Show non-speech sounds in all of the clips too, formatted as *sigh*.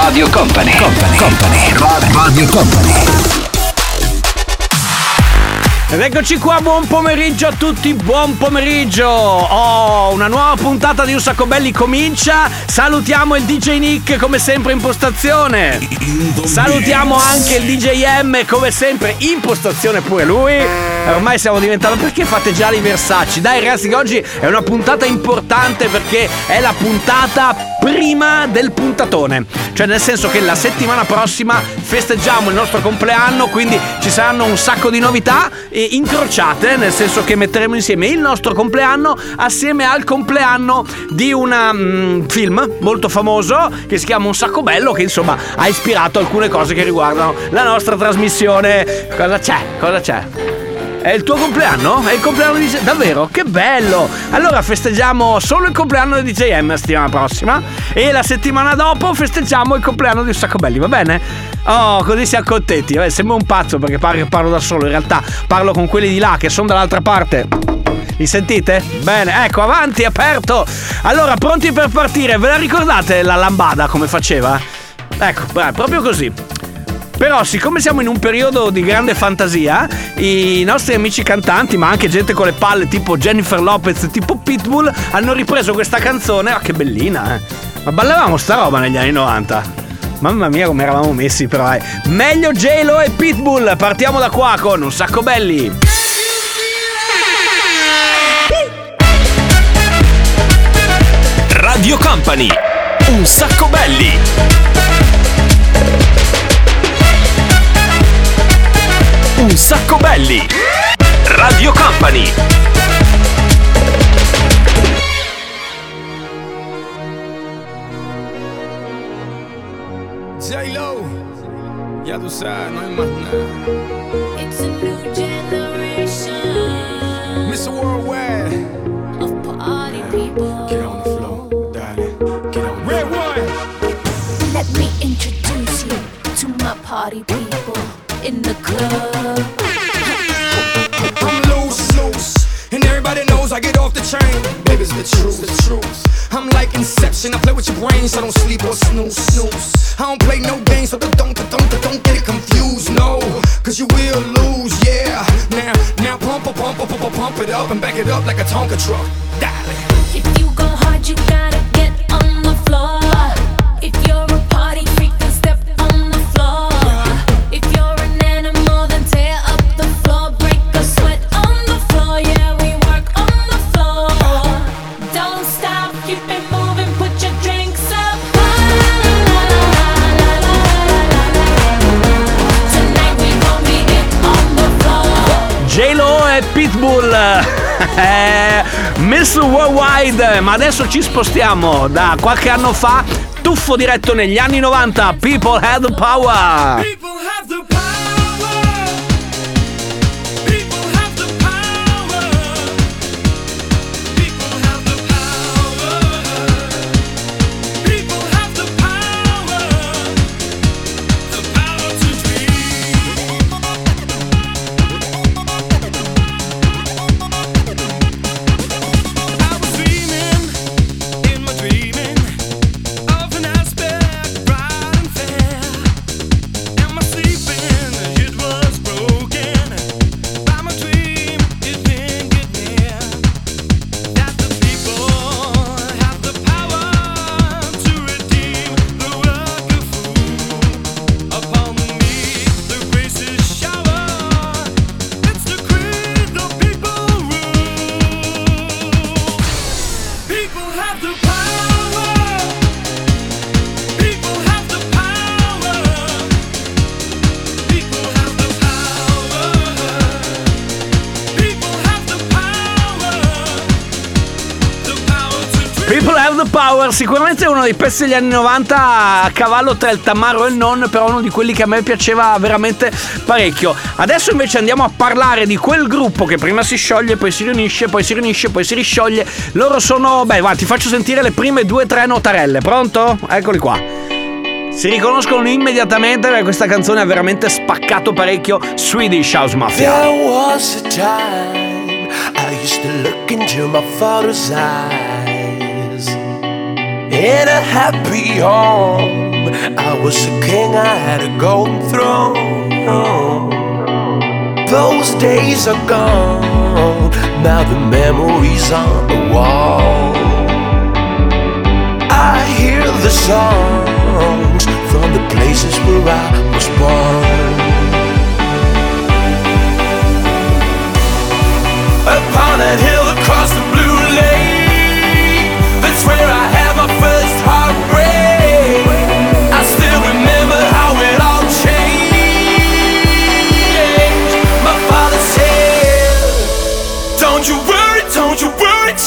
Radio Company. Company. Company. Radio Company. Ed eccoci qua, buon pomeriggio a tutti, buon pomeriggio! Oh, una nuova puntata di Un Sacco Belli comincia. Salutiamo il DJ Nick come sempre in postazione. Salutiamo anche il DJ M come sempre in postazione pure lui. Ormai stiamo diventando perché fate già i Versace? Dai ragazzi, che oggi è una puntata importante perché è la puntata prima del puntatone. Cioè nel senso che la settimana prossima festeggiamo il nostro compleanno, quindi ci saranno un sacco di novità e incrociate, nel senso che metteremo insieme il nostro compleanno assieme al compleanno di un film molto famoso che si chiama Un sacco bello che insomma ha ispirato alcune cose che riguardano la nostra trasmissione. Cosa c'è? Cosa c'è? È il tuo compleanno? È il compleanno di Davvero? Che bello! Allora festeggiamo solo il compleanno di JM la settimana prossima e la settimana dopo festeggiamo il compleanno di un sacco belli, va bene? Oh, così siamo contenti. Vabbè, sembra un pazzo perché pare che parlo da solo, in realtà parlo con quelli di là che sono dall'altra parte. Mi sentite? Bene, ecco, avanti, aperto. Allora, pronti per partire? Ve la ricordate la lambada come faceva? Ecco, beh, proprio così. Però, siccome siamo in un periodo di grande fantasia, i nostri amici cantanti, ma anche gente con le palle tipo Jennifer Lopez, tipo Pitbull, hanno ripreso questa canzone. Ah, che bellina, eh! Ma ballavamo sta roba negli anni 90. Mamma mia come eravamo messi però eh. Meglio J-Lo e Pitbull Partiamo da qua con un sacco belli Radio Company. Un sacco belli. Un sacco belli. Radio Company. J-Lo, ya tú sabes, no hay más nada. In the club. I'm loose, loose, and everybody knows I get off the train. Baby, it's the truth, the truth. I'm like Inception, I play with your brains, so don't sleep or snooze, snooze. I don't play no games, so don't, don't, don't, don't get it confused, no, cause you will lose, yeah. Now, now pump, pump, pump, pump, pump, pump it up and back it up like a Tonka truck, darling. If you go hard, you gotta get on the floor. If you're a Pitbull *laughs* Eh, Miss Worldwide Ma adesso ci spostiamo Da qualche anno fa Tuffo diretto negli anni 90 People had the power People have the power. Power, sicuramente uno dei pezzi degli anni 90 a cavallo tra il Tamaro e il Non, però uno di quelli che a me piaceva veramente parecchio. Adesso invece andiamo a parlare di quel gruppo che prima si scioglie, poi si riunisce, poi si riunisce, poi si riscioglie. Loro sono, beh, va, ti faccio sentire le prime due o tre notarelle, pronto? Eccoli qua. Si riconoscono immediatamente perché questa canzone ha veramente spaccato parecchio Swedish House Mafia. There was a time I used to look into my father's eyes. In a happy home, I was a king, I had a golden throne. Those days are gone, now the memories on the wall. I hear the songs from the places where I was born. Upon that hill across the blue lake, that's where I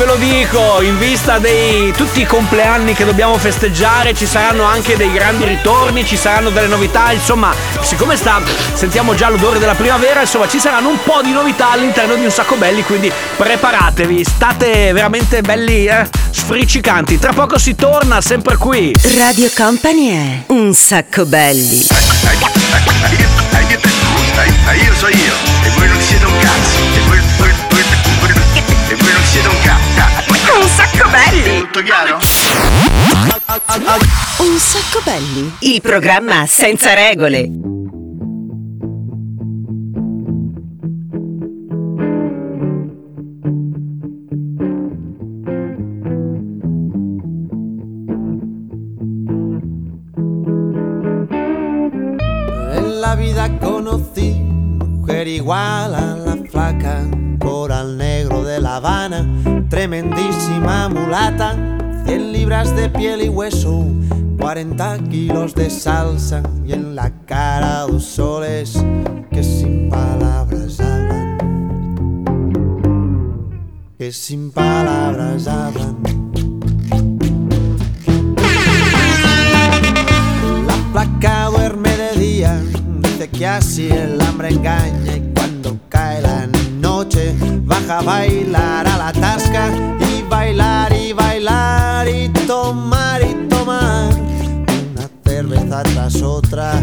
Ve lo dico, in vista dei tutti i compleanni che dobbiamo festeggiare ci saranno anche dei grandi ritorni, ci saranno delle novità, insomma siccome sta, sentiamo già l'odore della primavera, insomma ci saranno un po' di novità all'interno di un sacco belli, quindi preparatevi, state veramente belli eh, sfriccicanti, tra poco si torna sempre qui. Radio Company è un sacco belli. Io so io, e voi non siete un cazzo, e voi, voi, voi, voi- e voi non siete un cazzo. Un sacco belli. Tutto chiaro? Un sacco belli. Il programma senza regole. En la vida conocí mujer igual a la flaca, coral negro de La Habana, tremendísima mulata, 100 libras de piel y hueso, 40 kilos de salsa y en la cara dos soles que sin palabras hablan, que sin palabras hablan. La placa duerme de día, dice que así el hambre engaña y cuando cae la noche baja a bailar a la y bailar y bailar y tomar y tomar. Una cerveza tras otra,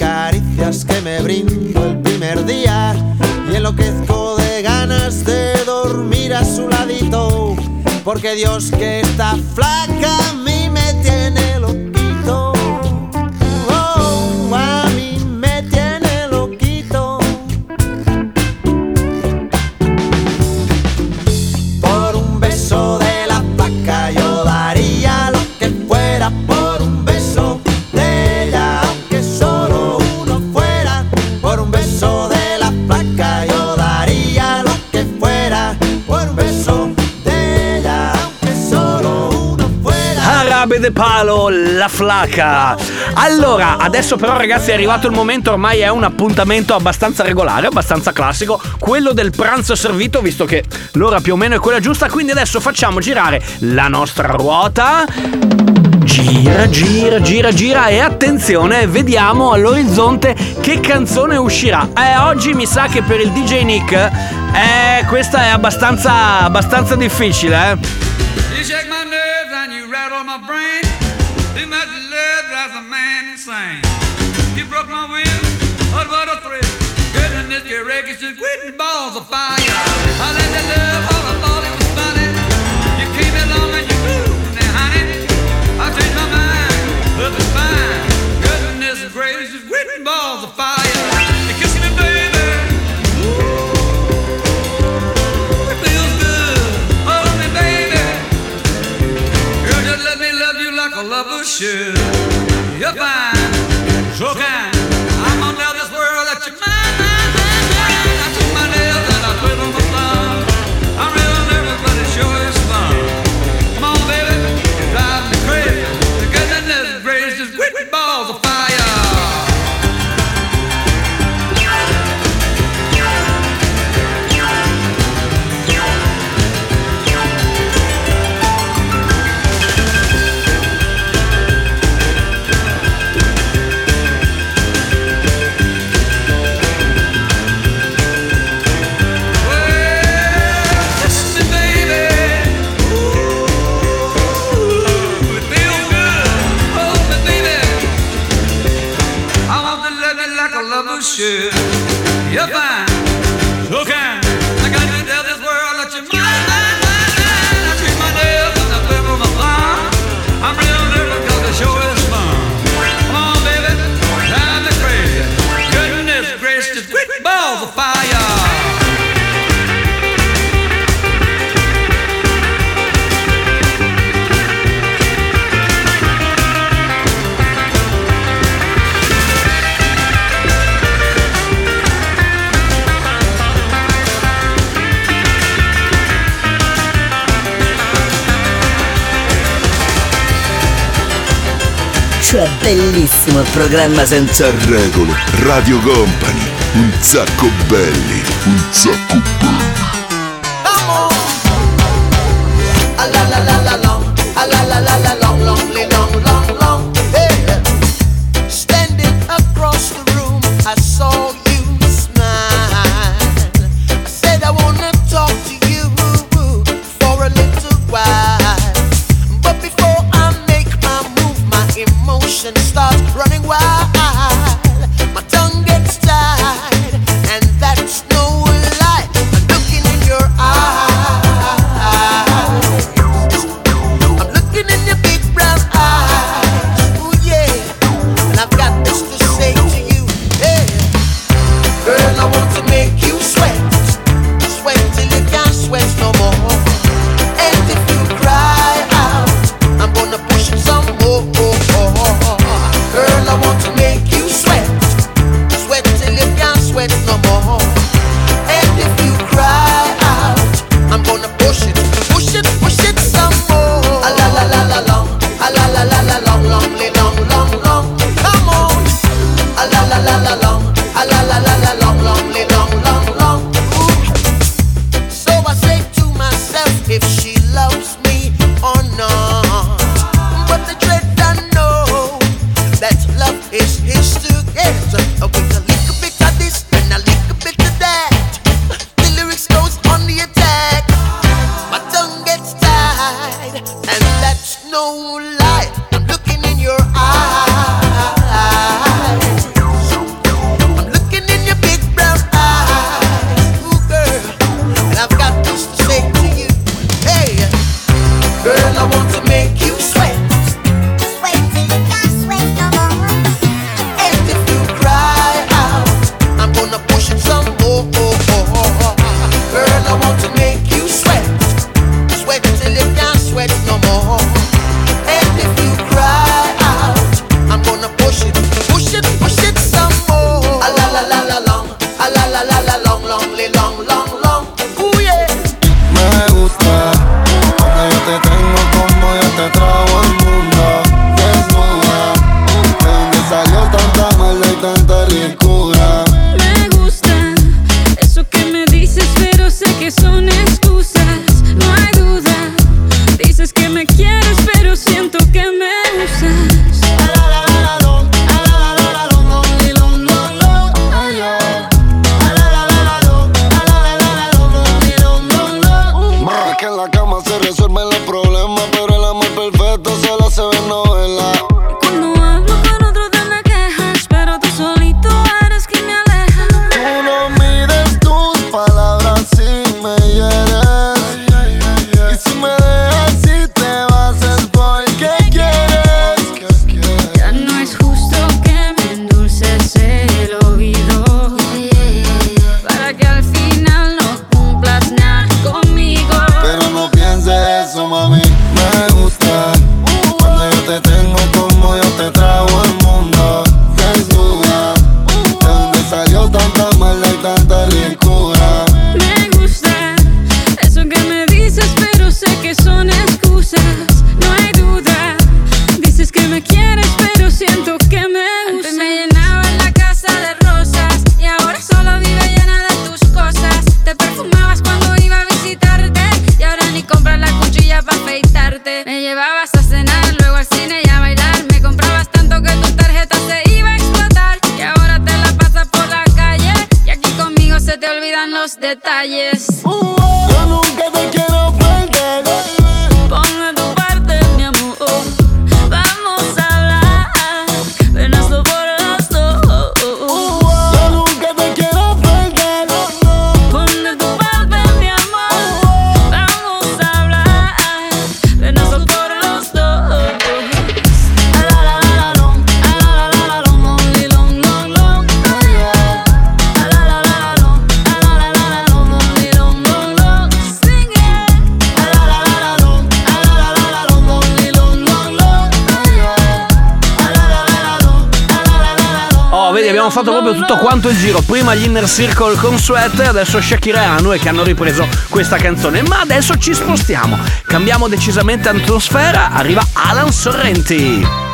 caricias que me brindo el primer día. Y enloquezco de ganas de dormir a su ladito, porque Dios que está flaca a De Palo, la flaca. Allora, adesso però ragazzi è arrivato il momento, ormai è un appuntamento abbastanza regolare, abbastanza classico, quello del pranzo servito, visto che l'ora più o meno è quella giusta, quindi adesso facciamo girare la nostra ruota. Gira, gira, gira, gira e attenzione, vediamo all'orizzonte che canzone uscirà. Eh, oggi mi sa che per il DJ Nick, eh, questa è abbastanza, abbastanza difficile, eh. Bye. Bellissimo il programma senza regole. Radio Company. Un sacco belli. Un sacco belli. going my way. Vedi, abbiamo fatto proprio tutto quanto il giro. Prima gli Inner Circle con Sweat, adesso Shakira e Anue che hanno ripreso questa canzone. Ma adesso ci spostiamo. Cambiamo decisamente atmosfera. Arriva Alan Sorrenti.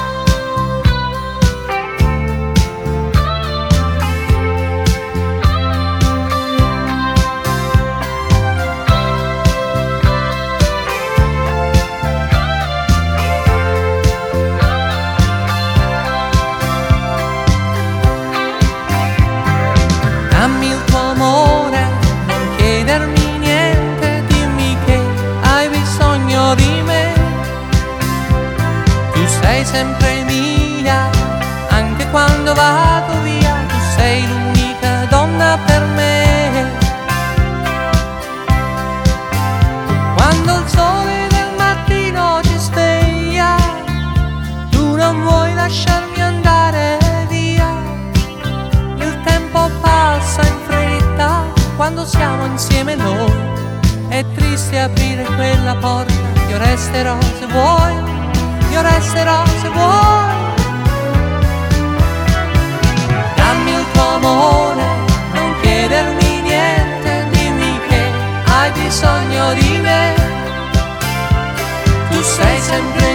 siempre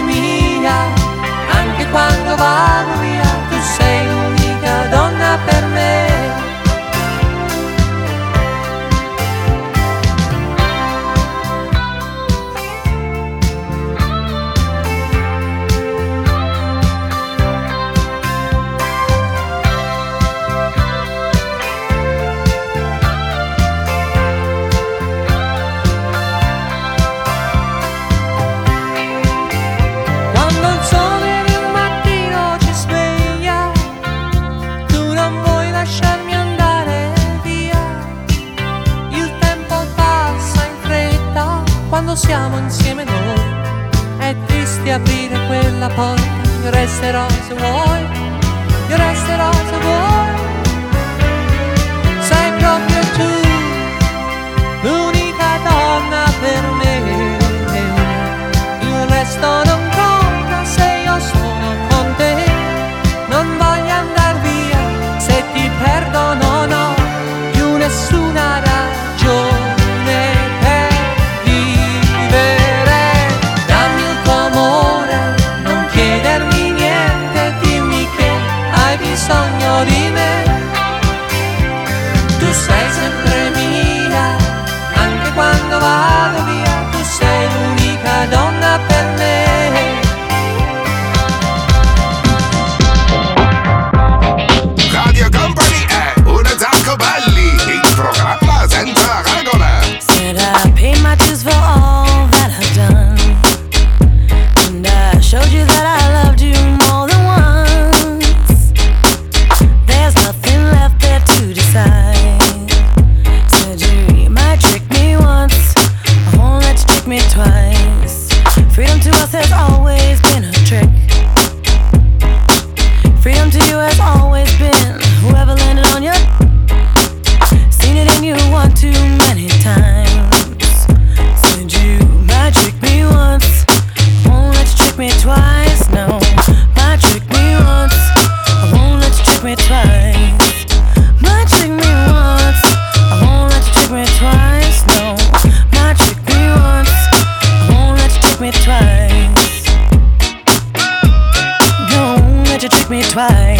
twice.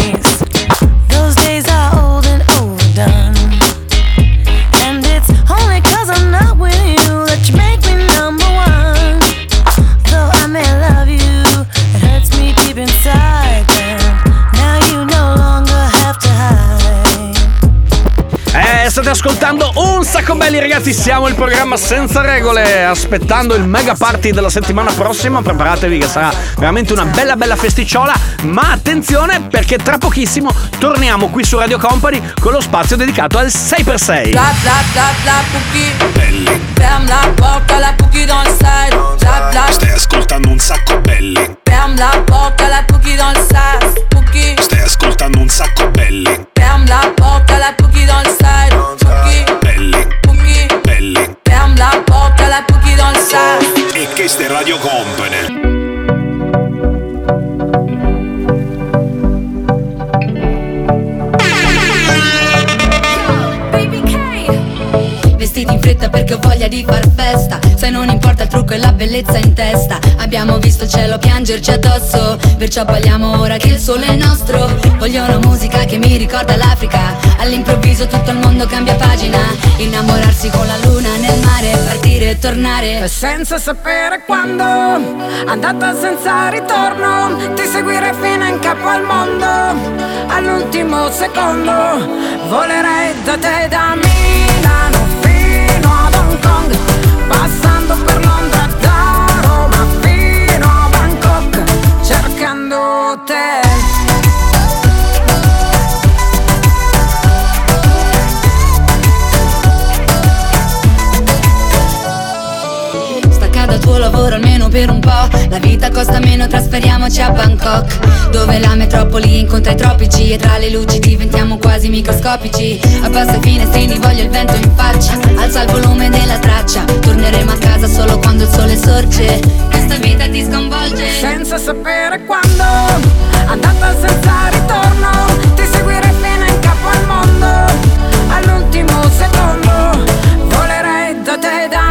ragazzi, siamo il programma senza regole, aspettando il mega party della settimana prossima, preparatevi che sarà veramente una bella bella festicciola, ma attenzione perché tra pochissimo torniamo qui su Radio Company con lo spazio dedicato al 6x6. Stai ascoltando un sacco belli. Ferm la porta, la pucchi dans le sale, pucchi. Stai ascoltando un sacco belli. Ferm la porta, la pucchi questa è Radio Company. Vestiti in fretta perché ho voglia di far festa, se non importa il trucco e la bellezza in testa. Abbiamo visto il cielo piangerci addosso Perciò balliamo ora che il sole è nostro. Voglio una musica che mi ricorda l'Africa. All'improvviso tutto il mondo cambia pagina. Innamorarsi con la luna nel mare Partire e tornare. Senza sapere quando, andata senza ritorno, ti seguire fino in capo al mondo. All'ultimo secondo, volerei da te da Milano fino ad Hong Kong, passando per Londra Stacca dal tuo lavoro almeno per un po' La vita costa meno, trasferiamoci a Bangkok. Dove la metropoli incontra i tropici E tra le luci diventiamo quasi microscopici. Abbassa i finestrini, voglio il vento in faccia. Alza il volume della traccia. Torneremo a casa solo quando il sole sorge. Questa vita ti sconvolge. Senza sapere quando, andata senza ritorno, ti seguire fino in capo al mondo. All'ultimo secondo, volerei da te da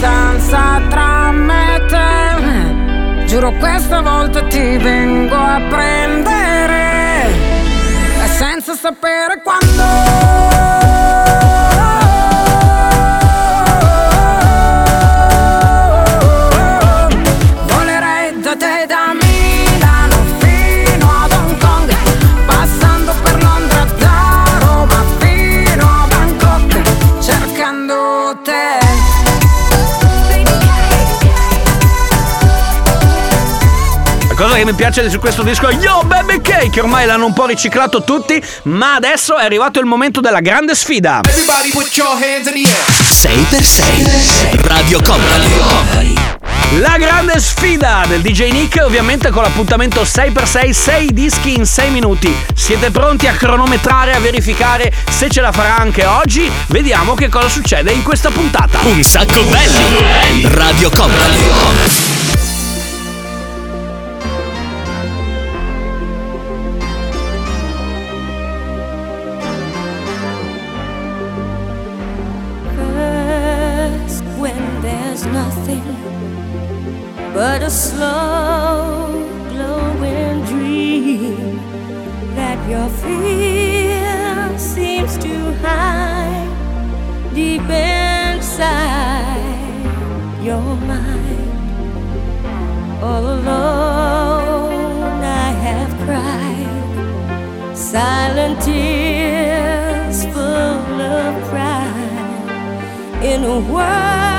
distanza tra me e te. Giuro questa volta ti vengo a prendere e senza sapere quando. Che mi piace su questo disco è Yo Baby K, che ormai l'hanno un po' riciclato tutti, ma adesso è arrivato il momento della grande sfida. Everybody put your hands in the air. 6x6 Radio Company. La grande sfida del DJ Nick, ovviamente con l'appuntamento 6x6, 6 dischi in 6 minuti. Siete pronti a cronometrare, a verificare se ce la farà anche oggi? Vediamo che cosa succede in questa puntata. Un sacco belli. Radio Company. Alone, I have cried. Silent tears full of pride. In a world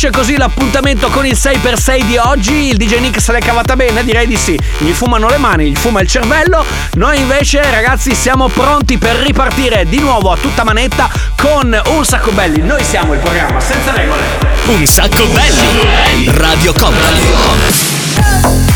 finisce così l'appuntamento con il 6x6 di oggi. Il DJ Nick se l'è cavata bene, direi di sì. Gli fumano le mani, gli fuma il cervello. Noi invece, ragazzi, siamo pronti per ripartire di nuovo a tutta manetta con un sacco belli. Noi siamo il programma senza regole. Un sacco belli. Radio Company.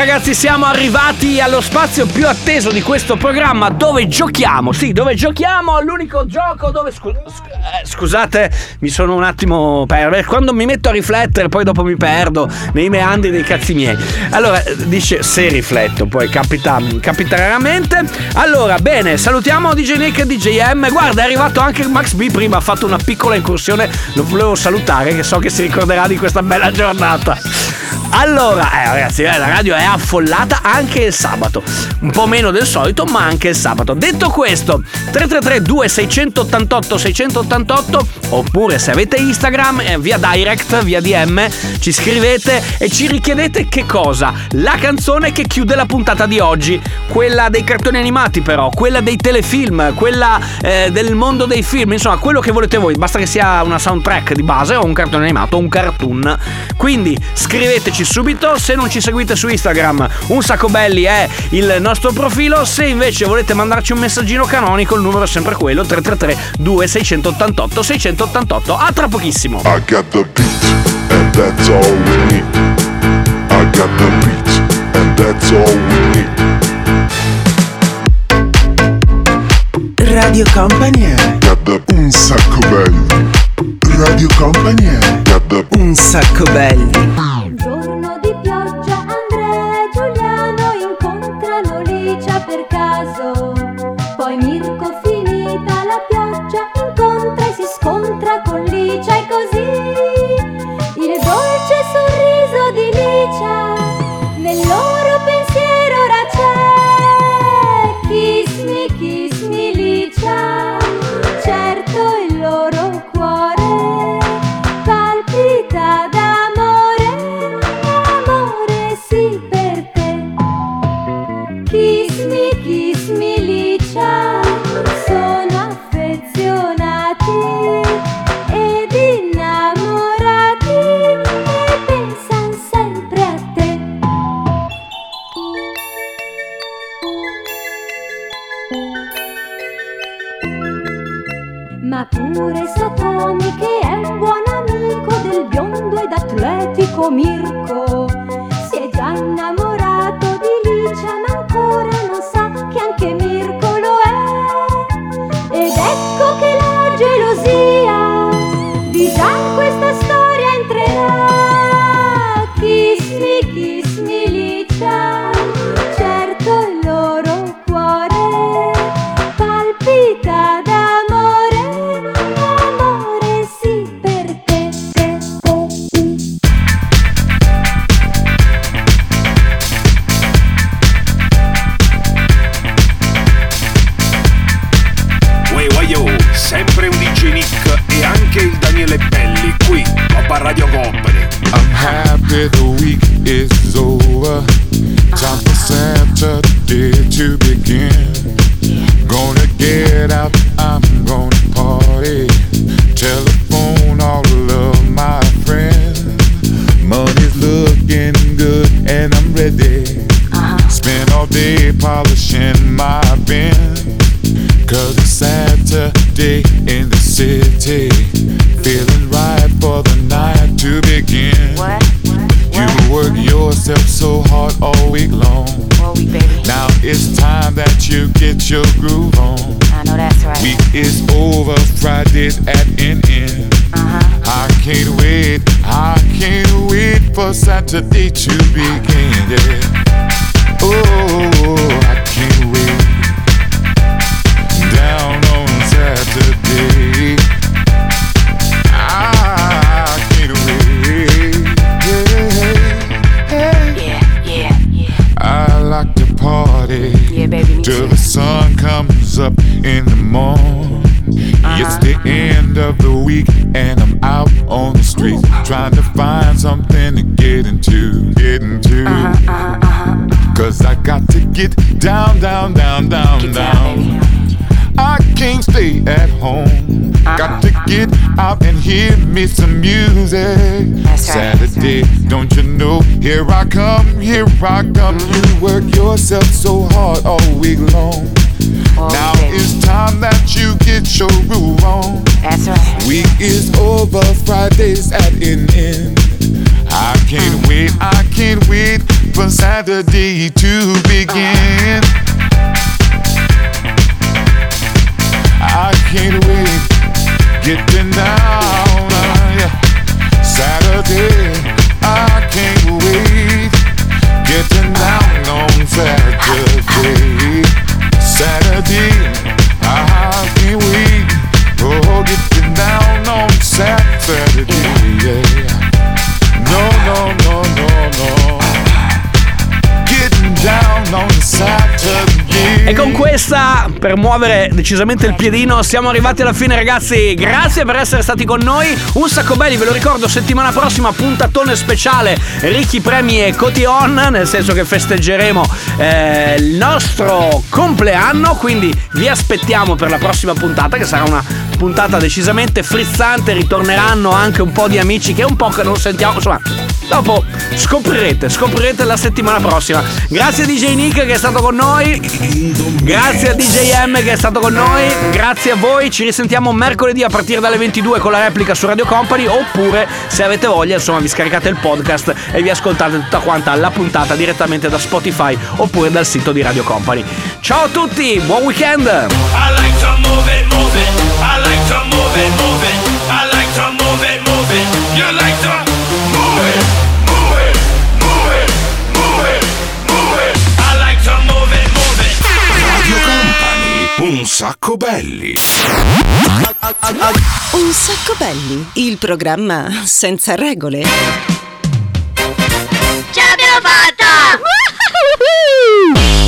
Ragazzi siamo arrivati allo spazio più atteso di questo programma dove giochiamo, sì, dove giochiamo all'unico gioco dove... scu- sc- eh, scusate, mi sono un attimo perso, quando mi metto a riflettere poi dopo mi perdo nei meandri dei cazzi miei. Allora, dice se rifletto, poi capita, capita raramente. Allora, bene, salutiamo DJ Nick e DJ M. Guarda, è arrivato anche Max B prima, ha fatto una piccola incursione, lo volevo salutare che so che si ricorderà di questa bella giornata. Allora, eh, ragazzi, eh, la radio è affollata anche il sabato. Un po' meno del solito, ma anche il sabato. Detto questo, 333 2688 688 oppure se avete Instagram eh, via direct, via DM, ci scrivete e ci richiedete che cosa? La canzone che chiude la puntata di oggi, quella dei cartoni animati però, quella dei telefilm, quella eh, del mondo dei film, insomma, quello che volete voi, basta che sia una soundtrack di base o un cartone animato o un cartoon. Quindi scriveteci subito, se non ci seguite su Instagram, un sacco belli è il nostro profilo, se invece volete mandarci un messaggino canonico, il numero è sempre quello 333 2688 688. A tra pochissimo. I got the beat, and that's all we need. I got the beat, and that's all we need. Radio Company Got the un sacco belli. Radio Company Got the un sacco belli. For Saturday to begin. Yeah. Get down, down, down, down, down. I can't stay at home. Got to get out and hear me some music. Saturday, don't you know? Here I come, here I come. You work yourself so hard all week long. now it's time that you get your groove on. That's right. Week is over, Friday's at an end. I can't wait, I can't wait for Saturday to begin. I can't wait, getting down, yeah. Saturday, E con questa, per muovere decisamente il piedino, siamo arrivati alla fine ragazzi. Grazie per essere stati con noi. Un sacco belli, ve lo ricordo, settimana prossima puntatone speciale Ricchi Premi e Cotion, nel senso che festeggeremo eh, il nostro compleanno, quindi vi aspettiamo per la prossima puntata che sarà una puntata decisamente frizzante, ritorneranno anche un po' di amici che un po' che non sentiamo, insomma, dopo scoprirete, scoprirete la settimana prossima. Grazie a DJ Nick che è stato con noi. Grazie a DJ M che è stato con noi, grazie a voi, ci risentiamo mercoledì a partire dalle 22 con la replica su Radio Company oppure se avete voglia insomma vi scaricate il podcast e vi ascoltate tutta quanta la puntata direttamente da Spotify oppure dal sito di Radio Company. Ciao a tutti, buon weekend! I like Un sacco belli. Un sacco belli, il programma senza regole. Ce l'abbiamo fatta! *laughs*